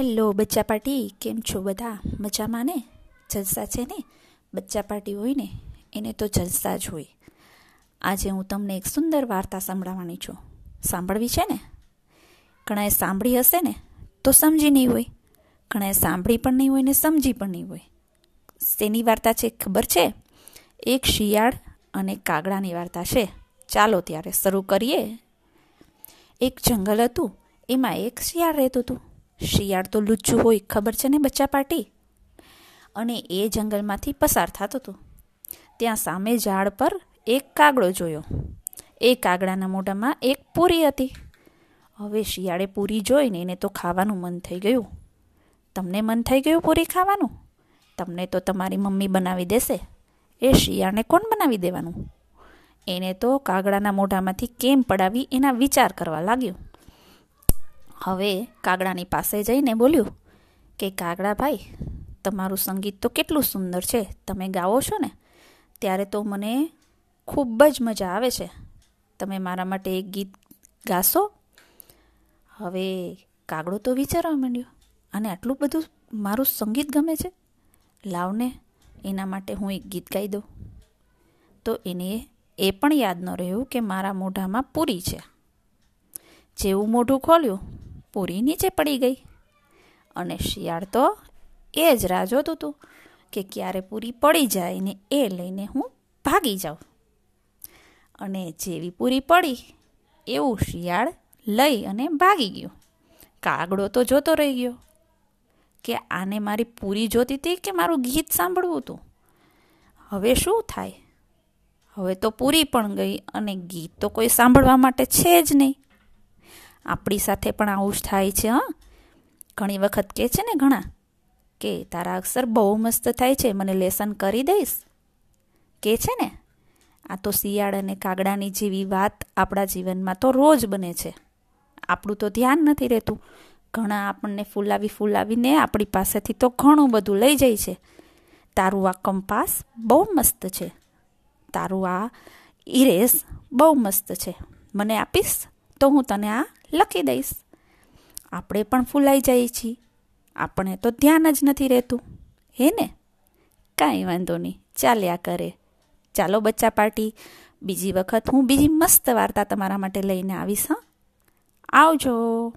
Hello, બચ્ચા party, કેમ છો બધા? મજામાં ને? જલસા છે ને? બચ્ચા પાર્ટી હોય ને, એને તો જલસા જ હોય. આજે હું તમને એક સુંદર વાર્તા સંભળાવવાની છું. સાંભળવી છે ને? ઘણાએ સાંભળી હશે ને, તો સમજી નહીં હોય. ઘણાએ સાંભળી પણ નહીં હોય ને સમજી પણ નહીં હોય. શેની વાર્તા છે ખબર છે? એક શિયાળ અને કાગડાની વાર્તા છે. ચાલો ત્યારે શરૂ કરીએ. એક જંગલ હતું, એમાં એક શિયાળ રહેતું હતું. શિયાળ તો લુચ્ચું હોય, ખબર છે ને બચ્ચા પાર્ટી અને એ જંગલમાંથી પસાર થતો હતો. ત્યાં સામે ઝાડ પર એક કાગડો જોયો. એ કાગડાના મોઢામાં એક પૂરી હતી. હવે શિયાળે પૂરી જોઈને એને તો ખાવાનું મન થઈ ગયું. તમને મન થઈ ગયું પૂરી ખાવાનું? તમને તો તમારી મમ્મી બનાવી દેશે. એ શિયાળને કોણ બનાવી દેવાનું? એને તો કાગડાના મોઢામાંથી કેમ પડાવી એના વિચાર કરવા લાગ્યો. હવે કાગડાની પાસે જઈને બોલ્યું કે, કાગડા ભાઈ, તમારું સંગીત તો કેટલું સુંદર છે. તમે ગાવો છો ને? ત્યારે તો મને ખૂબ જ મજા આવે છે. તમે મારા માટે એક ગીત ગાશો? હવે કાગડો તો વિચારવા માંડ્યો, અને આટલું બધું મારું સંગીત ગમે છે? લાવને એના માટે હું એક ગીત ગાઈ દઉં. તો એને એ પણ યાદ ન રહ્યું કે મારા મોઢામાં પૂરી છે. જેવું મોઢું ખોલ્યું પૂરી નીચે પડી ગઈ. અને શિયાળ તો એ જ રાહ જોતું હતું કે ક્યારે પૂરી પડી જાય ને એ લઈને હું ભાગી જાઉં. અને જેવી પૂરી પડી, એવું શિયાળ લઈ અને ભાગી ગયું. કાગડો તો જોતો રહી ગયો કે આને મારી પૂરી જોતી હતી કે મારું ગીત સાંભળવું હતું. હવે શું થાય? હવે તો પૂરી પણ ગઈ અને ગીત તો કોઈ સાંભળવા માટે છે જ નહીં. આપણી સાથે પણ આવું જ થાય છે, હં? ઘણી વખત કહે છે ને ઘણા, કે તારા અક્ષર બહુ મસ્ત થાય છે, મને લેસન કરી દઈશ? કે છે ને? આ તો શિયાળ અને કાગડાની જેવી વાત આપણા જીવનમાં તો રોજ બને છે. આપણું તો ધ્યાન નથી રહેતું. ઘણા આપણને ફૂલાવી ફૂલાવીને આપણી પાસેથી તો ઘણું બધું લઈ જાય છે. તારું આ કંપાસ બહુ મસ્ત છે. તારું આ ઇરેસ બહુ મસ્ત છે. મને આપીશ? તો હું તને આ લખી દઈશ. આપણે પણ ફૂલાઈ જઈએ છીએ. આપણે તો ધ્યાન જ નથી રહેતું. હે ને? કાંઈ વાંધો નહીં. ચાલ્યા કરે. ચાલો બચ્ચા પાર્ટી. બીજી વખત હું બીજી મસ્ત વાર્તા તમારા માટે લઈને આવીશ, હા? આવજો.